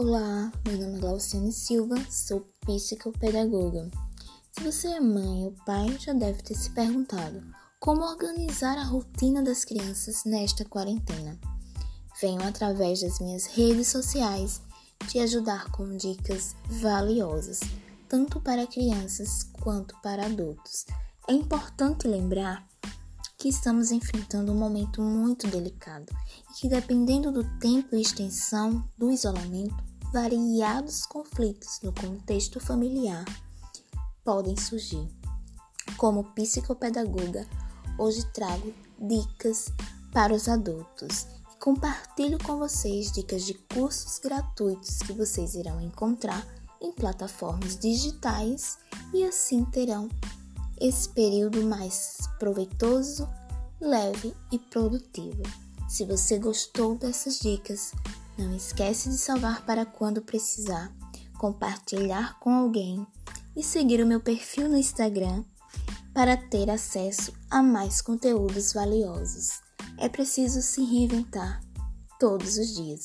Olá, meu nome é Glauciane Silva, sou psicopedagoga. Se você é mãe ou pai, já deve ter se perguntado como organizar a rotina das crianças nesta quarentena. Venho através das minhas redes sociais te ajudar com dicas valiosas, tanto para crianças quanto para adultos. É importante lembrar que estamos enfrentando um momento muito delicado e que, dependendo do tempo e extensão do isolamento, variados conflitos no contexto familiar podem surgir. Como psicopedagoga, hoje trago dicas para os adultos e compartilho com vocês dicas de cursos gratuitos que vocês irão encontrar em plataformas digitais e assim terão esse período mais proveitoso, leve e produtivo. Se você gostou dessas dicas, não esquece de salvar para quando precisar, compartilhar com alguém e seguir o meu perfil no Instagram para ter acesso a mais conteúdos valiosos. É preciso se reinventar todos os dias.